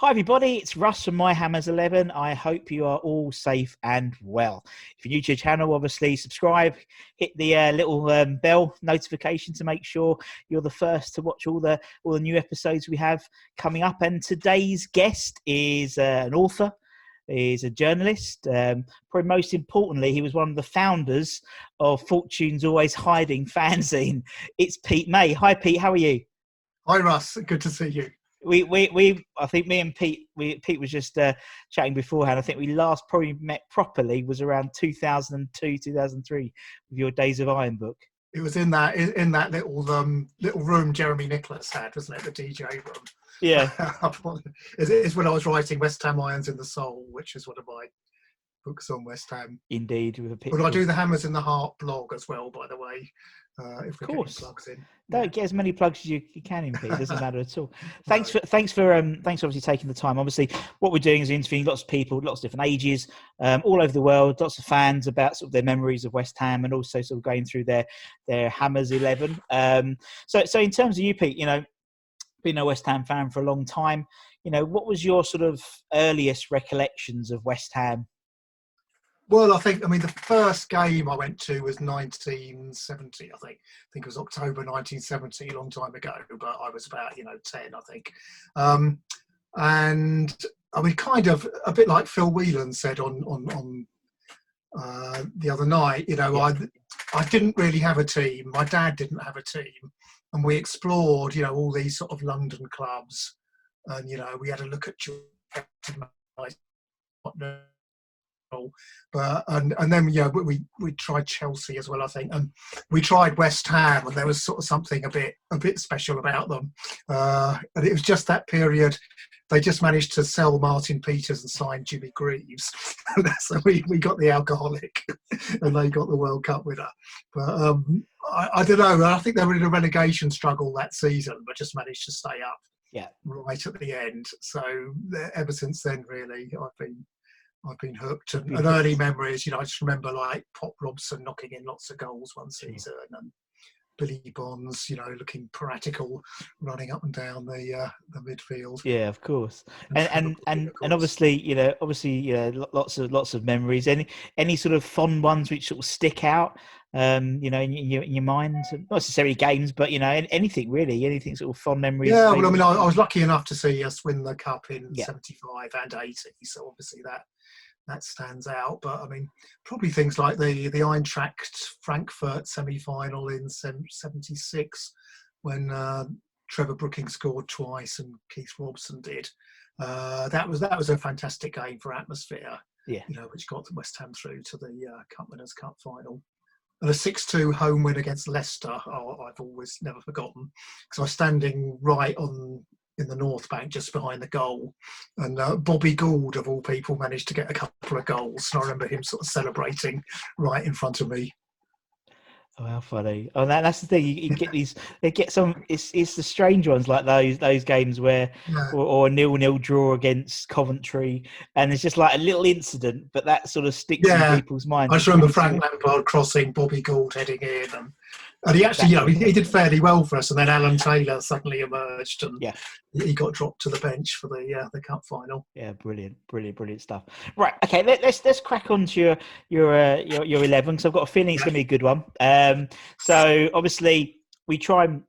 Hi, everybody. It's Russ from My Hammers 11. I hope you are all safe and well. If you're new to the channel, obviously subscribe, hit the uh, little um, bell notification to make sure you're the first to watch all the all the new episodes we have coming up. And today's guest is uh, an author, is a journalist. Um, probably most importantly, he was one of the founders of Fortune's Always Hiding fanzine. It's Pete May. Hi, Pete. How are you? Hi, Russ. Good to see you we, we, we, I think me and Pete, we, Pete was just uh, chatting beforehand. I think we last probably met properly was around 2002, 2003 with your Days of Iron book. It was in that in that little um, little room Jeremy Nicholas had, wasn't it? The DJ room. Yeah. Is it's when I was writing West Ham Irons in the Soul, which is one of my books on West Ham. Indeed, with a picture. But I do the Hammers in the Heart blog as well, by the way. Uh, if of course. plugs in. Don't yeah. get as many plugs as you, you can in, Pete. It doesn't matter at all. Thanks for thanks for um, thanks for obviously taking the time. Obviously, what we're doing is interviewing lots of people, lots of different ages, um, all over the world. Lots of fans about sort of their memories of West Ham, and also sort of going through their their Hammers eleven. Um, so so in terms of you, Pete, you know, been a West Ham fan for a long time. You know, what was your sort of earliest recollections of West Ham well, I think I mean the first game I went to was 1970. I think I think it was October 1970, a long time ago. But I was about you know 10, I think. Um, and I mean, kind of a bit like Phil Whelan said on on on uh, the other night. You know, I I didn't really have a team. My dad didn't have a team, and we explored you know all these sort of London clubs, and you know we had a look at but and and then yeah we we tried Chelsea as well I think and we tried West Ham and there was sort of something a bit a bit special about them. Uh, and it was just that period they just managed to sell Martin Peters and sign Jimmy Greaves. So we, we got the alcoholic and they got the World Cup winner. But um, I, I don't know I think they were in a relegation struggle that season but just managed to stay up yeah. right at the end. So ever since then really I've been I've been hooked. And, and, early memories, you know, I just remember like Pop Robson knocking in lots of goals one season, and Billy Bonds, you know, looking piratical, running up and down the uh, the midfield. Yeah, of course, and and and, and obviously, you know, obviously, you know, lots of lots of memories. Any any sort of fond ones which sort of stick out, um, you know, in, your in your mind, not necessarily games, but you know, anything really, anything sort of fond memories. Yeah, well, I mean, I, I was lucky enough to see us win the cup in '75 and '80, so obviously that that stands out. But I mean, probably things like the the Eintracht Frankfurt semi final in '76 when uh, Trevor Brooking scored twice and Keith Robson did. Uh, that was that was a fantastic game for atmosphere. Yeah, you know, which got West Ham through to the uh, Cup Winners' Cup final. And a 6-2 home win against Leicester, oh, I've always never forgotten. Because I was standing right on in the North Bank, just behind the goal. And uh, Bobby Gould, of all people, managed to get a couple of goals. And I remember him sort of celebrating right in front of me. Oh, how funny! Oh, that, that's the thing. You, you get these. They get some. It's it's the strange ones like those those games where Yeah. or, or a nil nil draw against Coventry, and it's just like a little incident, but that sort of sticks Yeah. in people's minds. I just remember Frank Lampard crossing, Bobby Gould heading in, and, and he actually, you know, he, he did fairly well for us. And then Alan Taylor suddenly emerged, and Yeah. he got dropped to the bench for the uh, the cup final. Yeah, brilliant, brilliant, brilliant stuff. Right, okay, let, let's let's crack on to your your uh, your, your eleven because I've got a feeling it's going to be a good one. Um, so obviously we try and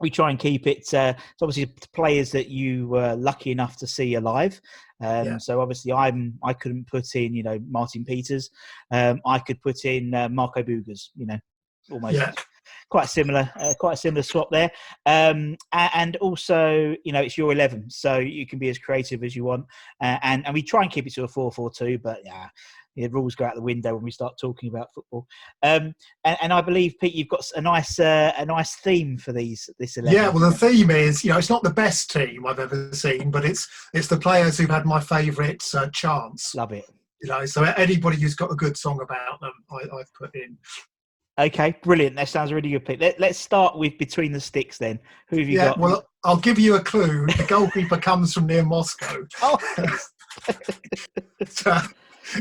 we try and keep it. Uh, it's obviously players that you were lucky enough to see alive. Um, Yeah. So obviously I'm I couldn't put in you know Martin Peters. Um, I could put in uh, Marco Boogers. You know, almost Yeah. Quite similar, uh, quite a similar swap there. Um, and also, you know, it's your eleven, so you can be as creative as you want. Uh, and and we try and keep it to a four-four-two, but yeah. The rules go out the window when we start talking about football, um, and, and I believe Pete, you've got a nice, uh, a nice theme for these this eleven. Yeah, well, the theme is, you know, it's not the best team I've ever seen, but it's it's the players who've had my favourite uh, chance. love it. You know, so anybody who's got a good song about them, I, I've put in. Okay, brilliant. That sounds really good, Pete. Let, let's start with between the sticks then. Who have you got? yeah, got? well, I'll give you a clue. The goalkeeper comes from near Moscow. oh, So,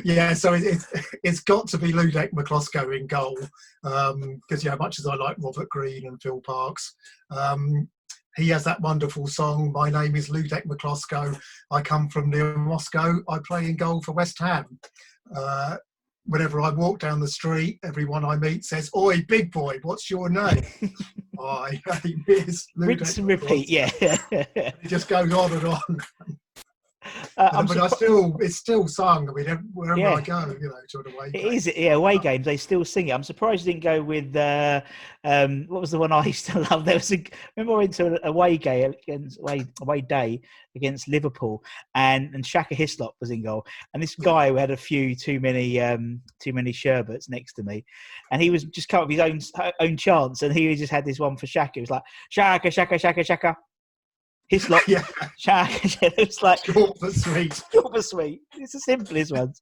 yeah, so it, it's it's got to be Ludek Miklosko in goal because yeah, much as I like Robert Green and Phil Parks, um, he has that wonderful song. My name is Ludek Miklosko. I come from near Moscow. I play in goal for West Ham. Uh, whenever I walk down the street, everyone I meet says, "Oi, big boy, what's your name?" My name is rinse and repeat. Yeah. It just goes on and on. Uh, but I still, it's still sung. I mean, wherever Yeah. I go, you know, to an away. It game. is, yeah. Away games, they still sing it. I'm surprised you didn't go with uh, um, what was the one I used to love? There was a remember I went to an away game against away away day against Liverpool, and and Shaka Hislop was in goal, and this guy who had a few too many um, too many sherbets next to me, and he was just come up with his own own chance, and he just had this one for Shaka. It was like Shaka Shaka Shaka Shaka. Hislop, Yeah, Shaka. it was like short but sweet. super sweet. It's the simplest ones.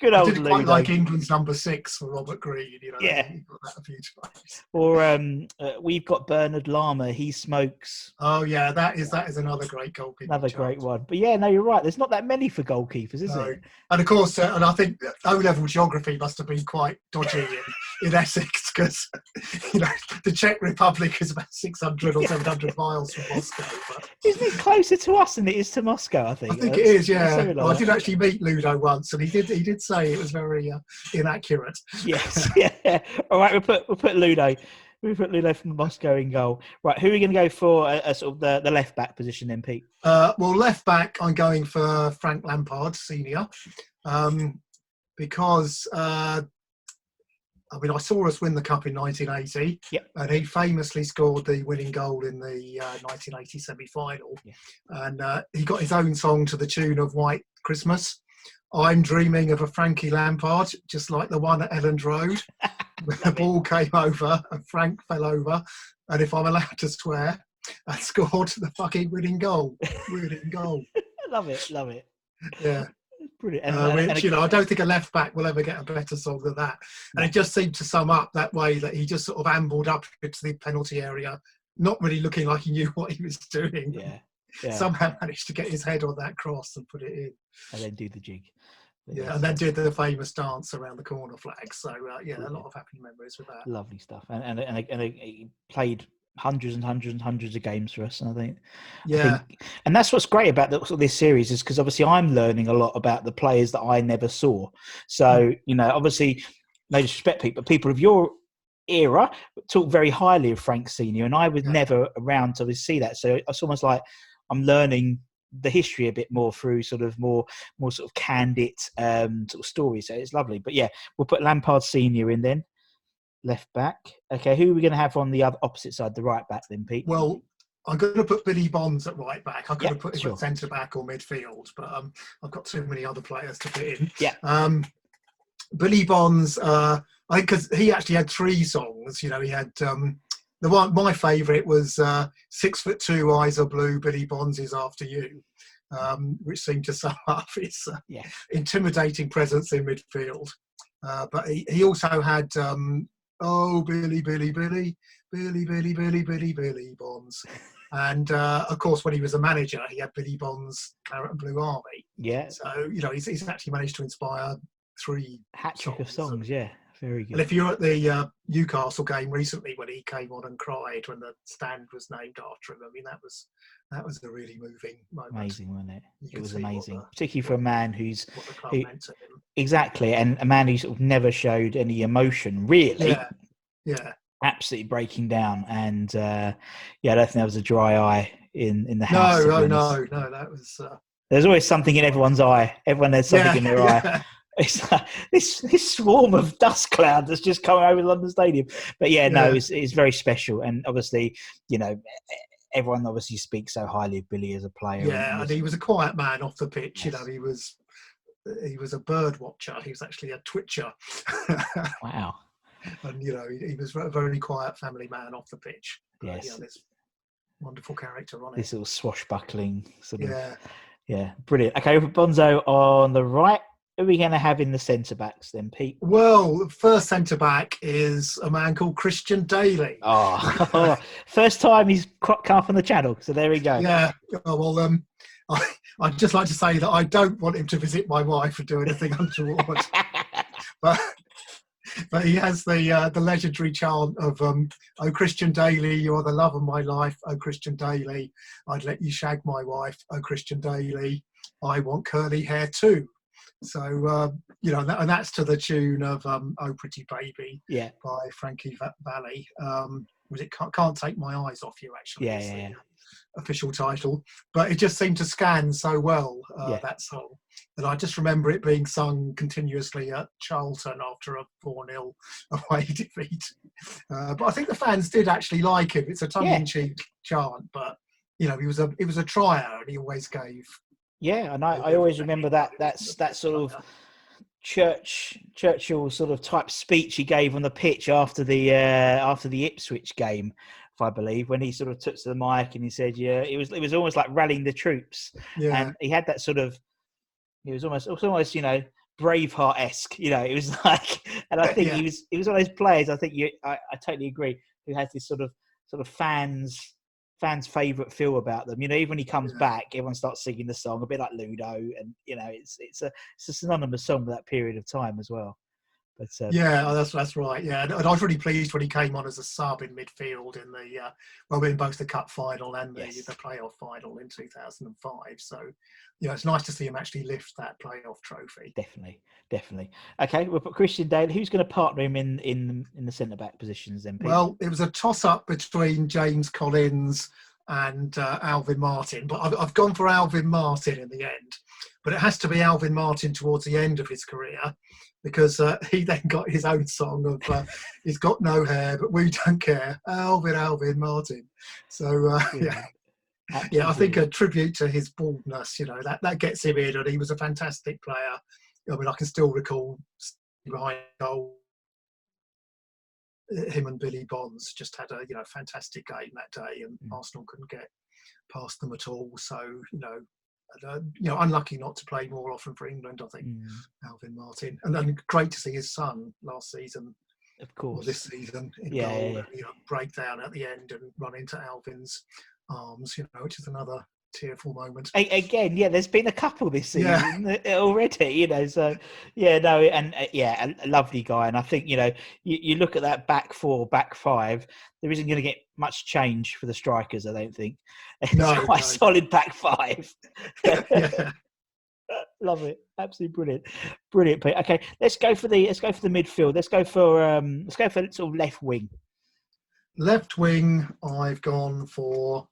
Good I old did quite like England's number six for Robert Green. You know, Yeah. he got that a few times. Or um, uh, we've got Bernard Lama. He smokes. Oh yeah, that is that is another great goalkeeper. Another chance. great one. But yeah, no, you're right. There's not that many for goalkeepers, is No. it? And of course, uh, and I think O level geography must have been quite dodgy in, in Essex because you know the Czech Republic is about six hundred or seven hundred miles from Moscow. But Isn't it closer to us than it is to Moscow? I think. I think Uh, it is. Yeah, like Well, I did actually meet Ludo once, and he did he did say it was very uh, inaccurate. Yes. Yeah. All right. We'll put we'll put Ludo. We'll put Ludo from Moscow in goal. Right. Who are we going to go for a, a sort of the, the left back position then, Pete? Uh, well, left back, I'm going for Frank Lampard, senior, um, because uh, I mean I saw us win the cup in 1980, Yep. and he famously scored the winning goal in the uh, 1980 semi-final, Yeah. and uh, he got his own song to the tune of White Christmas. I'm dreaming of a Frankie Lampard, just like the one at Elland Road. where the ball came over and Frank fell over, and if I'm allowed to swear, I scored the fucking winning goal. Winning goal. love it. Love it. Yeah. Brilliant. And, Uh, which, and- you know, I don't think a left back will ever get a better song than that. And it just seemed to sum up that way that he just sort of ambled up into the penalty area, not really looking like he knew what he was doing. yeah. Yeah. Somehow managed to get his head on that cross and put it in. and then do the jig. Yeah, and then did the famous dance around the corner flag. So uh, yeah, a lot of happy memories with that. lovely stuff. And and and, and he played hundreds and hundreds and hundreds of games for us. And I think I Yeah, think- and that's what's great about the, this series is because obviously I'm learning a lot about the players that I never saw. So you know, obviously, no disrespect, people, but people of your era talk very highly of Frank Senior, and I was Yeah. never around to see that. So it's almost like I'm learning the history a bit more through sort of more more sort of candid um sort of stories so it's lovely but yeah we'll put lampard senior in then left back okay who are we going to have on the other opposite side the right back then pete Well, I'm going to put Billy Bonds at right back. I could Yeah, have put him sure. at centre back or midfield, but um, I've got too many other players to put in. Yeah. Um, Billy Bonds, uh, I think because he actually had three songs. You know, he had um, the one. My favourite was uh, "Six Foot Two, Eyes Are Blue." Billy Bonds is after you, um, which seemed to sum up his uh, Yeah. intimidating presence in midfield. Uh, but he, he also had um, oh Billy, Billy, Billy, Billy, Billy, Billy, Billy, Billy Bonds. And uh, of course, when he was a manager, he had Billy Bonds' Claret and Blue Army. Yeah, So you know, he's, he's actually managed to inspire three hat trick of songs. songs. Yeah, very And if you're at the uh, Newcastle game recently when he came on and cried when the stand was named after him, I mean that was that was a really moving moment. Amazing, wasn't it? You It was amazing, the- particularly for a man who's What the club He- meant to him. exactly and a man who sort of never showed any emotion, really. Yeah, yeah, Absolutely breaking down, and uh, yeah, I don't think there was a dry eye in in the house. be no, honest. no, no. That was uh, There's always something in everyone's eye. Everyone has something yeah, in their eye. It's like this this swarm of dust cloud that's just coming over London Stadium. But yeah, no, Yeah. it's it's very special, and obviously, you know, everyone obviously speaks so highly of Billy as a player. Yeah, and was- he was a quiet man off the pitch. You know, he was he was a bird watcher. He was actually a twitcher, wow. and you know, he, he was a very quiet family man off the pitch. Yes. you know, this wonderful character on it. This little swashbuckling sort of Yeah, yeah, brilliant. Okay, Bonzo on the right. Who are we going to have in the centre backs then, Pete? Well, first centre back is a man called Christian Dailly. Oh, first time he's come up on the channel. So there we go. Yeah. Oh, well, um, I, I'd just like to say that I don't want him to visit my wife and do anything untoward. but but he has the uh, the legendary chant of um, "Oh Christian Dailly, you are the love of my life. Oh Christian Dailly, I'd let you shag my wife. Oh Christian Dailly, I want curly hair too." So uh, you know, and that's to the tune of um, "Oh Pretty Baby" yeah, by Frankie Va- Valli. Um, was it can't, can't take my eyes off you? Actually, Yeah, yeah, yeah. Official title, but it just seemed to scan so well uh, Yeah. that song that I just remember it being sung continuously at Charlton after a four 0 away defeat. Uh, but I think the fans did actually like him. It's a tongue-in-cheek chant, but you know he was a he was a trier and he always gave. Yeah. And I, I always remember that. That's that sort of church Churchill sort of type speech he gave on the pitch after the uh, after the Ipswich game, if I believe, when he sort of took to the mic and he said, "Yeah, it was it was almost like rallying the troops." yeah. and he had that sort of it was almost it was almost you know braveheart esque you know it was like and i think Yeah. he was he was one of those players i think you I, I totally agree who has this sort of sort of fans fans favorite feel about them you know even when he comes Yeah. back everyone starts singing the song a bit like ludo and you know it's it's a it's a synonymous song for that period of time as well but um, Yeah, oh, that's that's right. Yeah, and I was really pleased when he came on as a sub in midfield in the uh, well, in both the cup final and the, Yes. the playoff final in 2005. So, you know, it's nice to see him actually lift that playoff trophy. definitely definitely okay we'll put christian dailly who's going to partner him in in in the centre back positions then? Well, it was a toss up between James Collins and uh, Alvin Martin, but I've, I've gone for Alvin Martin in the end. But it has to be Alvin Martin towards the end of his career because uh, he then got his own song of uh, "He's got no hair, but we don't care." Alvin, Alvin Martin. So uh, yeah, yeah, I think a tribute to his baldness. You know that that gets him in, and he was a fantastic player. I mean, I can still recall behind goal him and Billy Bonds just had a you know fantastic game that day, and Mm. Arsenal couldn't get past them at all. So you know, uh, you know, unlucky not to play more often for England. I think Mm, Alvin Martin, and then great to see his son last season of or course this season in Yeah, goal, yeah, yeah. and, you know, break down at the end and run into Alvin's arms. You know, which is another tearful moment. A- again, yeah, there's been a couple this season uh, already, you know. So, yeah, no, and uh, yeah, a, a lovely guy. And I think, you know, you, you look at that back four, back five, there isn't going to get much change for the strikers, I don't think. It's No, quite no. solid back five. yeah. Love it, absolutely brilliant, brilliant. Pete. Okay, let's go for the let's go for the midfield. Let's go for um, let's go for sort of left wing. Left wing, I've gone for.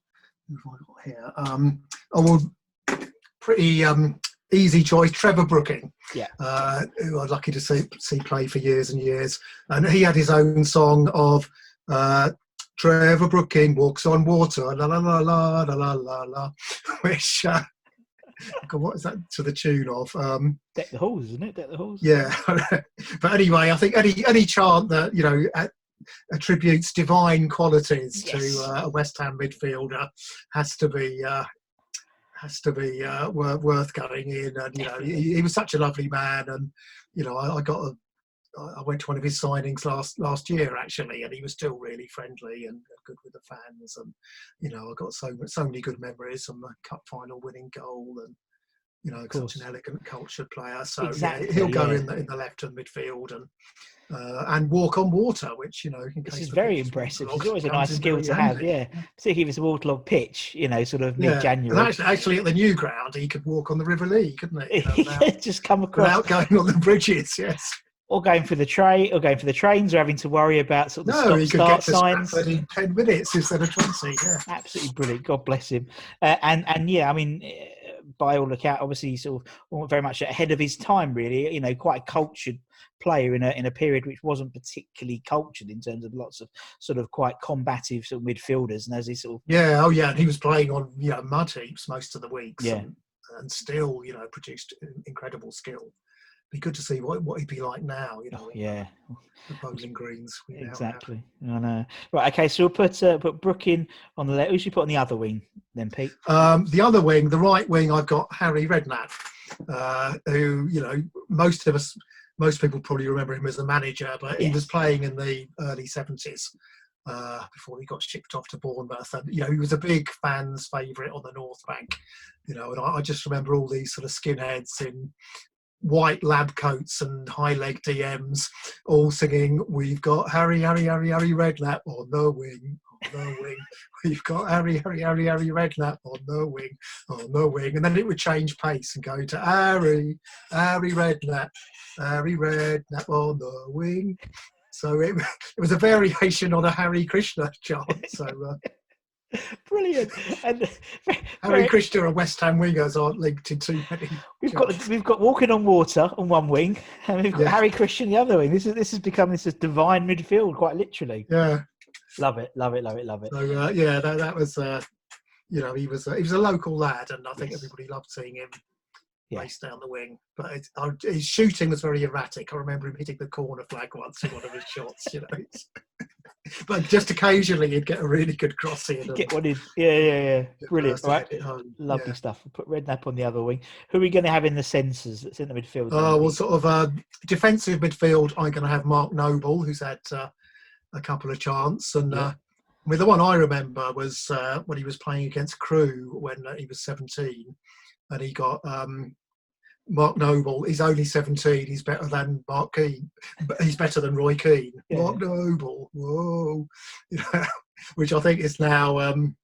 Who have I got here? Um, oh, well, pretty um, easy choice. Trevor Brooking, Yeah. uh, who I was lucky to see, see play for years and years, and he had his own song of uh, Trevor Brooking walks on water, la la la la la la la la, which. Uh, God, what is that to the tune of? Um, Deck the halls, isn't it? Deck the halls. yeah, but anyway, I think any any chant that you know attributes divine qualities Yes. to uh, a West Ham midfielder has to be uh, has to be uh, wor- worth going in. And you know, he, he was such a lovely man, and you know, I, I got a, I went to one of his signings last last year actually, and he was still really friendly and good with the fans. And you know, I got so so many good memories from the cup final winning goal, and you know, such an elegant, cultured player. So Exactly, yeah, he'll go yeah. in the in the left and midfield and. Uh, and walk on water, which you know, This is very impressive. It's always a nice skill to have, handy. yeah. Particularly if it's a waterlogged pitch, you know, sort of Yeah. mid-January. Actually, actually, at the new ground, he could walk on the River Lee, couldn't he? You know, without, just come across, without going on the bridges. Yes. or going for the train, or going for the trains, or having to worry about sort of the No, he could stop get signs. In ten minutes instead of twenty. Yeah. Absolutely brilliant. God bless him. Uh, and and yeah, I mean, by all account, obviously, sort of very much ahead of his time. Really, you know, quite a cultured player in a in a period which wasn't particularly cultured in terms of lots of sort of quite combative sort of midfielders. And as he sort of Yeah. Oh, yeah. And he was playing on you know mud heaps most of the weeks. Yeah. And, and still, you know, produced incredible skill. Be good to see what what he'd be like now. You know. oh, yeah, The bowling greens. we now have. exactly. I know. Right. Okay. So we'll put uh, put Brooking on the left. Who should put on the other wing then, Pete? Um, the other wing, the right wing, I've got Harry Redknapp, uh, who you know most of us, most people probably remember him as the manager, but he was playing in the early seventies uh, before he got shipped off to Bournemouth, and you know he was a big fans' favourite on the North Bank, you know, and I, I just remember all these sort of skinheads in white lab coats and high leg DMs all singing we've got Harry Harry Harry Harry Redknapp on the wing on the wing. We've got Harry Harry Harry Harry Redknapp on the wing on the wing. And then it would change pace and go to Harry Harry Redknapp Harry Redknapp on the wing. So it, it was a variation on a Harry Krishna chant. So uh, Brilliant. And Harry Krishna and West Ham wingers aren't linked in too many We've got we've got walking on water on one wing, and we've got Yeah. Harry Christian the other wing. This is this has become this is divine midfield, quite literally. yeah Love it, love it, love it, love it. So uh, yeah, that, that was uh, you know he was uh, he was a local lad, and I think Yes. everybody loved seeing him Yeah. race down the wing. But it, uh, his shooting was very erratic. I remember him hitting the corner flag once in one of his shots. You know, but just occasionally he'd get a really good cross in. Get one in. Yeah, yeah, yeah. Brilliant. it Right. Lovely Yeah. stuff. We'll put Redknapp on the other wing. Who are we going to have in the centres that's in the midfield? then, Uh, well, sort of uh, defensive midfield. I'm going to have Mark Noble, who's had uh, a couple of chants, and Yeah. uh, I mean the one I remember was uh, when he was playing against Crewe when uh, he was 17, and he got um, Mark Noble. He's only 17. He's better than Mark Keane. He's better than Roy Keane. Yeah. Mark Noble, whoa, you know, which I think is now. Um,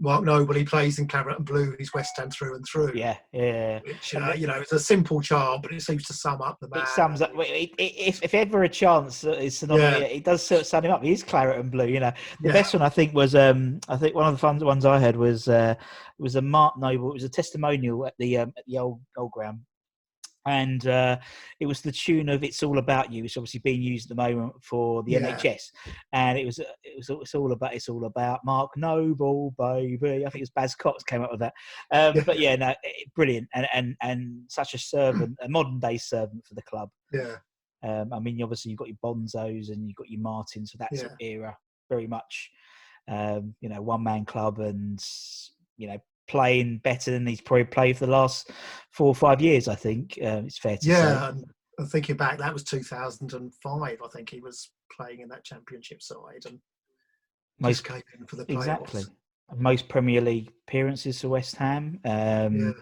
Mark Noble, he plays in claret and blue. He's West Ham through and through. yeah, yeah. Which uh, you know, it's a simple chant, but it seems to sum up the man. It sums up. it- it- If, if ever a chance is synonymous, Yeah. it does sort of sum him up. He is claret and blue. You know, the Yeah. best one I think was um I think one of the fun ones I had was uh was a Mark Noble. It was a testimonial at the um, at the old old ground. And uh, it was the tune of "It's All About You," which is obviously being used at the moment for the Yeah. NHS. And it was uh, it was it's all about it's all about Mark Noble, baby. I think it was Baz Cox came up with that. Um, Yeah. But yeah, no, eh, brilliant and and and such a servant, a modern day servant for the club. Yeah, Um, I mean, obviously you've got your Bonzos and you've got your Martins for that sort of era, very much, um, you know, one man club and you know playing better than he's probably played for the last four or five years. I think um, it's fair to yeah. say. Yeah, and thinking back, that was 2005. I think he was playing in that championship side and Most came in for the playoffs. exactly most Premier League appearances for West Ham, um, Yeah.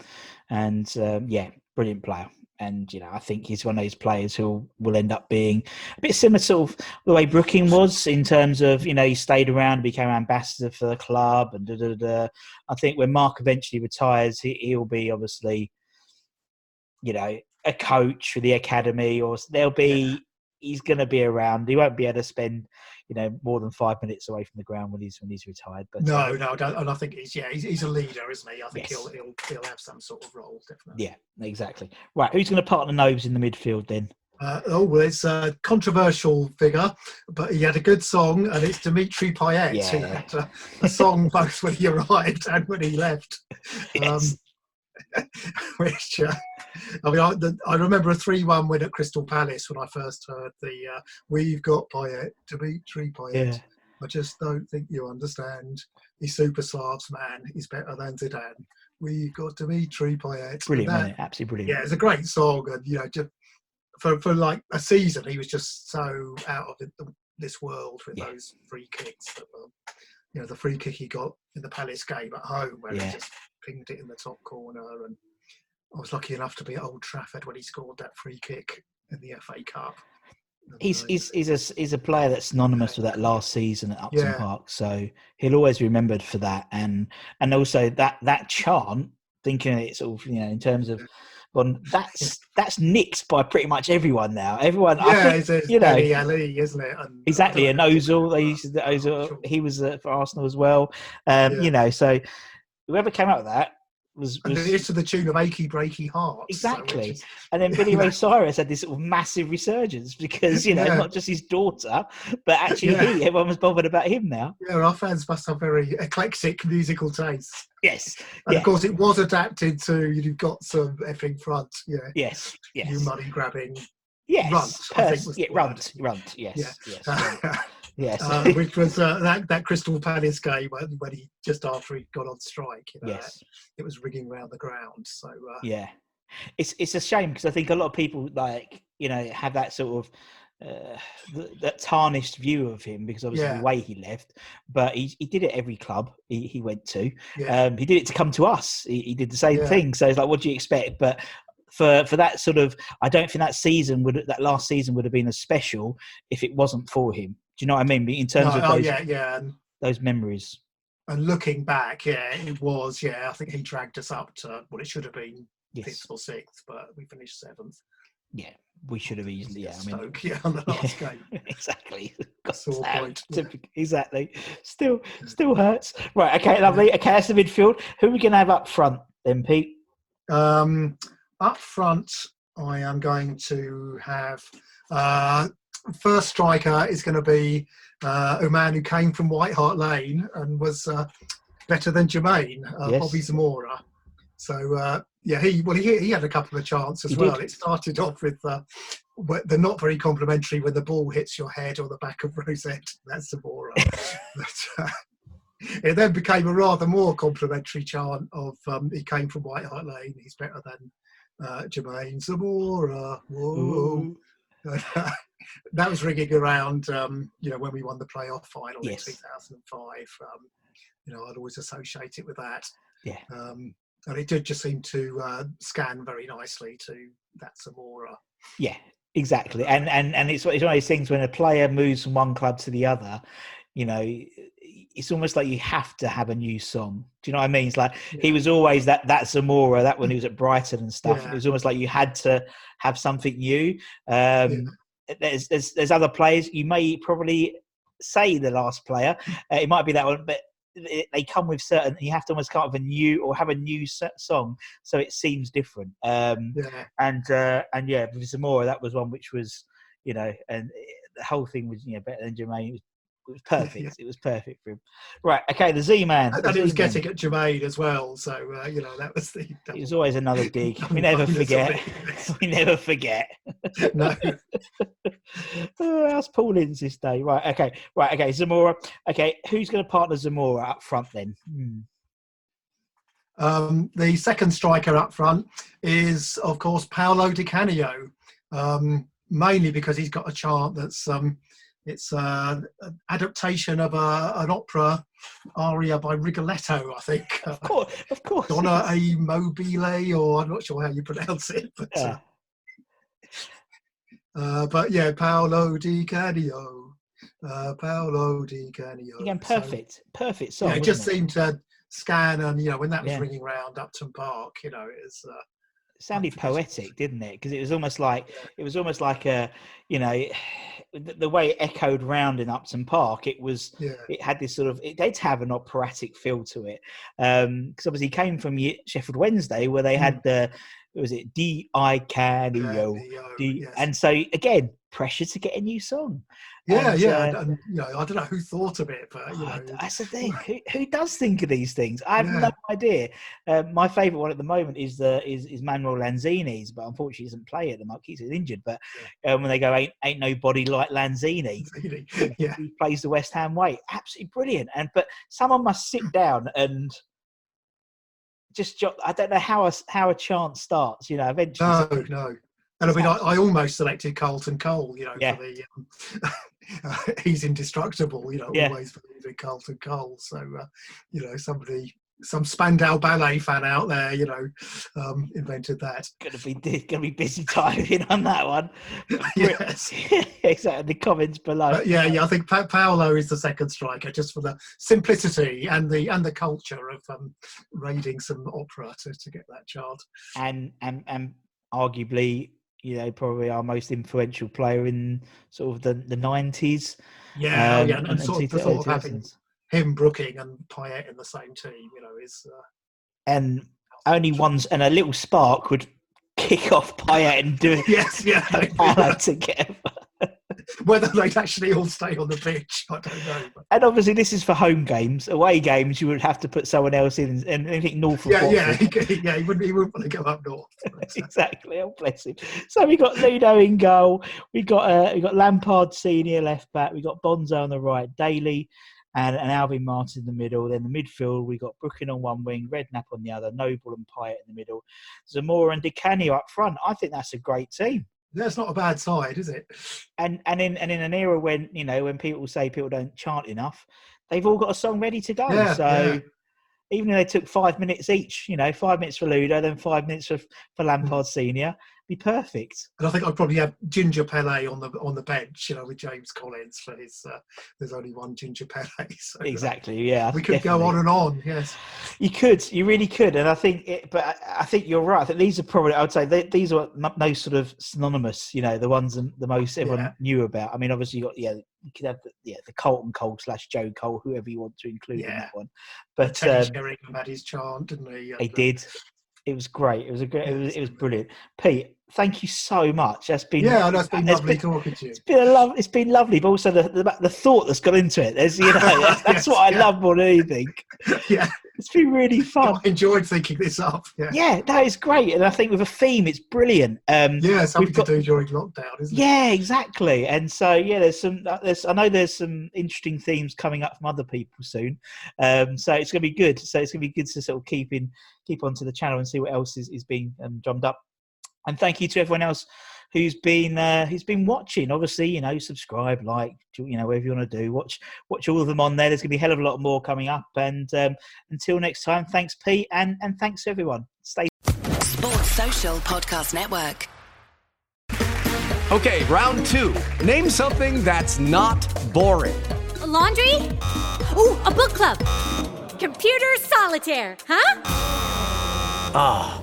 and um, yeah, brilliant player. And you know, I think he's one of those players who will end up being a bit similar, sort of the way Brooking was in terms of you know he stayed around, became ambassador for the club, and da, da, da. I think when Mark eventually retires, he, he'll be obviously, you know, a coach for the academy, or there'll be he's going to be around. He won't be able to spend you know more than five minutes away from the ground when he's when he's retired. But uh, No, no, I don't, and I think he's yeah, he's, he's a leader, isn't he? I think Yes. he'll, he'll he'll have some sort of role, definitely. Yeah, exactly. Right, who's going to partner Nobes in the midfield then? Uh, oh, well, it's a controversial figure, but he had a good song, and it's Dimitri Payet. He had a, a song both when he arrived and when he left. Yes. which uh, I mean, I, the, I remember a three-one win at Crystal Palace when I first heard the uh, "We've got Payet, Dimitri Payet." Yeah. I just don't think you understand. He's super Slavs man. He's better than Zidane. We've got Dimitri Payet. Brilliant, that-? Absolutely brilliant. yeah, it's a great song, and you know, just for for like a season, he was just so out of the, this world with Yeah. those free kicks. That, um, you know, the free kick he got in the Palace game at home, where Yeah. he just pinged it in the top corner, and I was lucky enough to be at Old Trafford when he scored that free kick in the FA Cup. And, He's uh, he's he's a he's a player that's synonymous with that last season at Upton Yeah. Park, so he'll always be remembered for that, and and also that that chant, thinking it sort of you know in terms of, well, that's that's nicked by pretty much everyone now. Everyone, yeah, think, it's, you know, Dele Alli, isn't it? And, exactly. And Ozil, they used to, Ozil, sure. he was uh, for Arsenal as well. Um, Yeah. You know, so whoever came out with that was, And was it's to the tune of "Achy Breaky Hearts." so which Exactly. is- And then Billy Ray Cyrus had this sort of massive resurgence because, you know, Yeah. not just his daughter, but actually Yeah. he, everyone was bothered about him now. yeah, our fans must have very eclectic musical tastes. Yes. And Yeah. of course, it was adapted to you've got some effing front, yeah, Yes. Yes. you money grabbing, yes. runt, I think was yeah, runt. Runt. Yes. Yes. yes. uh, which was uh, that that Crystal Palace game when, when he just after he got on strike. You know, yes. it was ringing round the ground. So uh, Yeah. It's it's a shame because I think a lot of people like you know have that sort of uh, th- that tarnished view of him because obviously Yeah. the way he left, but he he did it every club he, he went to. yeah, Um, he did it to come to us. He, he did the same Yeah. thing. So it's like, what do you expect? But for for that sort of, I don't think that season would that last season would have been as special if it wasn't for him. Do you know what I mean? In terms No, of oh those yeah, yeah. Those memories. and looking back, yeah, it was. Yeah, I think he dragged us up to what it should have been Yes. fifth or sixth, but we finished seventh. Yeah, we should have easily. Yeah, I mean, Stoke, yeah, on the last game. exactly. Got point, yeah. Exactly. Still, still hurts. Right. Okay. Lovely. Okay. That's the midfield. Who are we going to have up front then, Pete? Um, up front, I am going to have uh, first striker is going to be uh, a man who came from White Hart Lane and was uh, better than Jermain, uh, Yes. Bobby Zamora. So uh, yeah, he well he, he had a couple of chances as He well. did. It started off with uh, they're not very complimentary when the ball hits your head or the back of Rosette. That's Zamora. but, uh, it then became a rather more complimentary chant of um, he came from White Hart Lane. He's better than uh, Jermain Zamora. Whoa. that was ringing around, um, you know, when we won the playoff final Yes. in 2005. Um, you know, I'd always associate it with that. Yeah. Um, and it did just seem to uh, scan very nicely to that Zamora. Yeah, exactly. And and and it's it's one of those things when a player moves from one club to the other, you know, it's almost like you have to have a new song. Do you know what I mean? It's like he was always that that Zamora, that when he was at Brighton and stuff. Yeah. It was almost like you had to have something new. Um, There's there's there's other players you may probably say the last player. Uh, it might be that one, but they come with certain. You have to almost come up with a new or have a new set song so it seems different. Um, Yeah. and uh, and yeah, with Zamora, that was one which was, you know, and it- the whole thing was you know better than Jermain. It was, it was perfect. It was perfect for him. Right. Okay. The Z man. And, and it was getting at Jermain as well. So, uh, you know, that was the. It was always another dig. We never forget. we never forget. no. oh, how's Paul Ince this day? Right. Okay. Right. Okay. Zamora. Okay. Who's going to partner Zamora up front then? Hmm. Um, the second striker up front is, of course, Paolo Di Canio, um, mainly because he's got a chart that's um, it's uh, an adaptation of a, an opera aria by Rigoletto, I think. Of course. Of course. Donna is. a Mobile, or I'm not sure how you pronounce it, but Yeah. uh, uh, but yeah, Paolo Di Canio, uh, Paolo Di Canio. Again, So, perfect. Perfect song. yeah, it just it? seemed to scan, and you know, when that was Yeah. ringing round Upton Park, you know, it was. Uh, sounded poetic, didn't it? Because it was almost like it was almost like a, you know, the, the way it echoed round in Upton Park. It was yeah, it had this sort of it did have an operatic feel to it. Um, because obviously it came from Sheffield Wednesday where they had the was it? D I D and so again pressure to get a new song. yeah, and, yeah. uh, and, you know, I don't know who thought of it, but you Oh, know, that's the thing. Who, who does think of these things? I have Yeah. no idea. Uh, my favourite one at the moment is the is, is Manuel Lanzini's, but unfortunately he doesn't play at the moment. He's injured. But um, when they go, ain't ain't nobody like Lanzini. really, yeah, He plays the West Ham way. Absolutely brilliant. And but someone must sit down and just. I don't know how a how a chant starts. You know, eventually. no, no, And I mean, I, I almost selected Carlton Cole, you know, Yeah. for the. Um, he's indestructible, you know, Yeah. always believing Carlton Cole. So, uh, you know, somebody, some Spandau Ballet fan out there, you know, um, invented that. Gonna be gonna be busy typing on that one. Yes. exactly. The comments below. But yeah, yeah, I think pa- Paolo is the second striker, just for the simplicity and the and the culture of um, raiding some opera to, to get that chart. and and and arguably, you know, probably our most influential player in sort of the the nineties. Yeah, um, yeah, and, and sort of, thought of having him, Brooking, and Payet in the same team, you know, is uh, and only ones and a little spark would kick off Payet and do it. yes, yeah. and Paolo together. Whether they'd actually all stay on the pitch, I don't know. But And obviously, this is for home games. Away games, you would have to put someone else in, and anything north of yeah, yeah, he, yeah. He wouldn't, he wouldn't want to go up north. But, exactly. Oh, bless him. So we got Ludo in goal. We got uh, we got Lampard senior left back. We got Bonzo on the right, Dailly, and, and Alvin Martin in the middle. Then the midfield, we got Brooking on one wing, Redknapp on the other, Noble and Payet in the middle, Zamora and Di Canio up front. I think that's a great team. That's not a bad side, is it? And and in and in an era when you know when people say people don't chant enough, they've all got a song ready to go. Yeah, so. yeah. Even if they took five minutes each, you know, five minutes for Ludo, then five minutes for, for Lampard Senior, be perfect. And I think I'd probably have Ginger Pele on the on the bench, you know, with James Collins for his. Uh, there's only one Ginger Pele, so uh, Exactly. Yeah. We could go on and on. Yes. You could. You really could. And I think, it, but I, I think you're right. I think these are probably. I would say they, these are no, sort of synonymous. You know, the ones the, the most everyone Yeah. knew about. I mean, obviously you got yeah. You could have the, yeah the Carlton Cole slash Joe Cole, whoever you want to include in that one. But Teddy um, Sheringham had his chant, didn't he? they uh, did. It was great. It was a great. It was, it was brilliant. Pete, thank you so much. That's been Yeah, no, it's been lovely been- talking to you. It's been a love. It's been lovely, but also the, the the thought that's gone into it. There's you know that's, Yes, what I yeah. love more than anything. Yeah, It's been really fun. I enjoyed thinking this up. Yeah, Yeah, that is great, and I think with a theme, it's brilliant. Um, yeah, something got- to do during lockdown, isn't it? yeah, exactly. And so yeah, there's some. uh, There's I know there's some interesting themes coming up from other people soon. Um, so it's gonna be good. So it's gonna be good to sort of keep in keep onto the channel and see what else is, is being um, drummed up. And thank you to everyone else who's been uh, who's been watching. Obviously, you know, subscribe, like, you know, whatever you want to do. Watch watch all of them on there. There's gonna be a hell of a lot more coming up. And um, until next time, thanks Pete, and and thanks everyone. Stay. Sports Social Podcast Network. Okay, round two. Name something that's not boring. A laundry? Ooh, a book club. Computer solitaire, huh? Ah,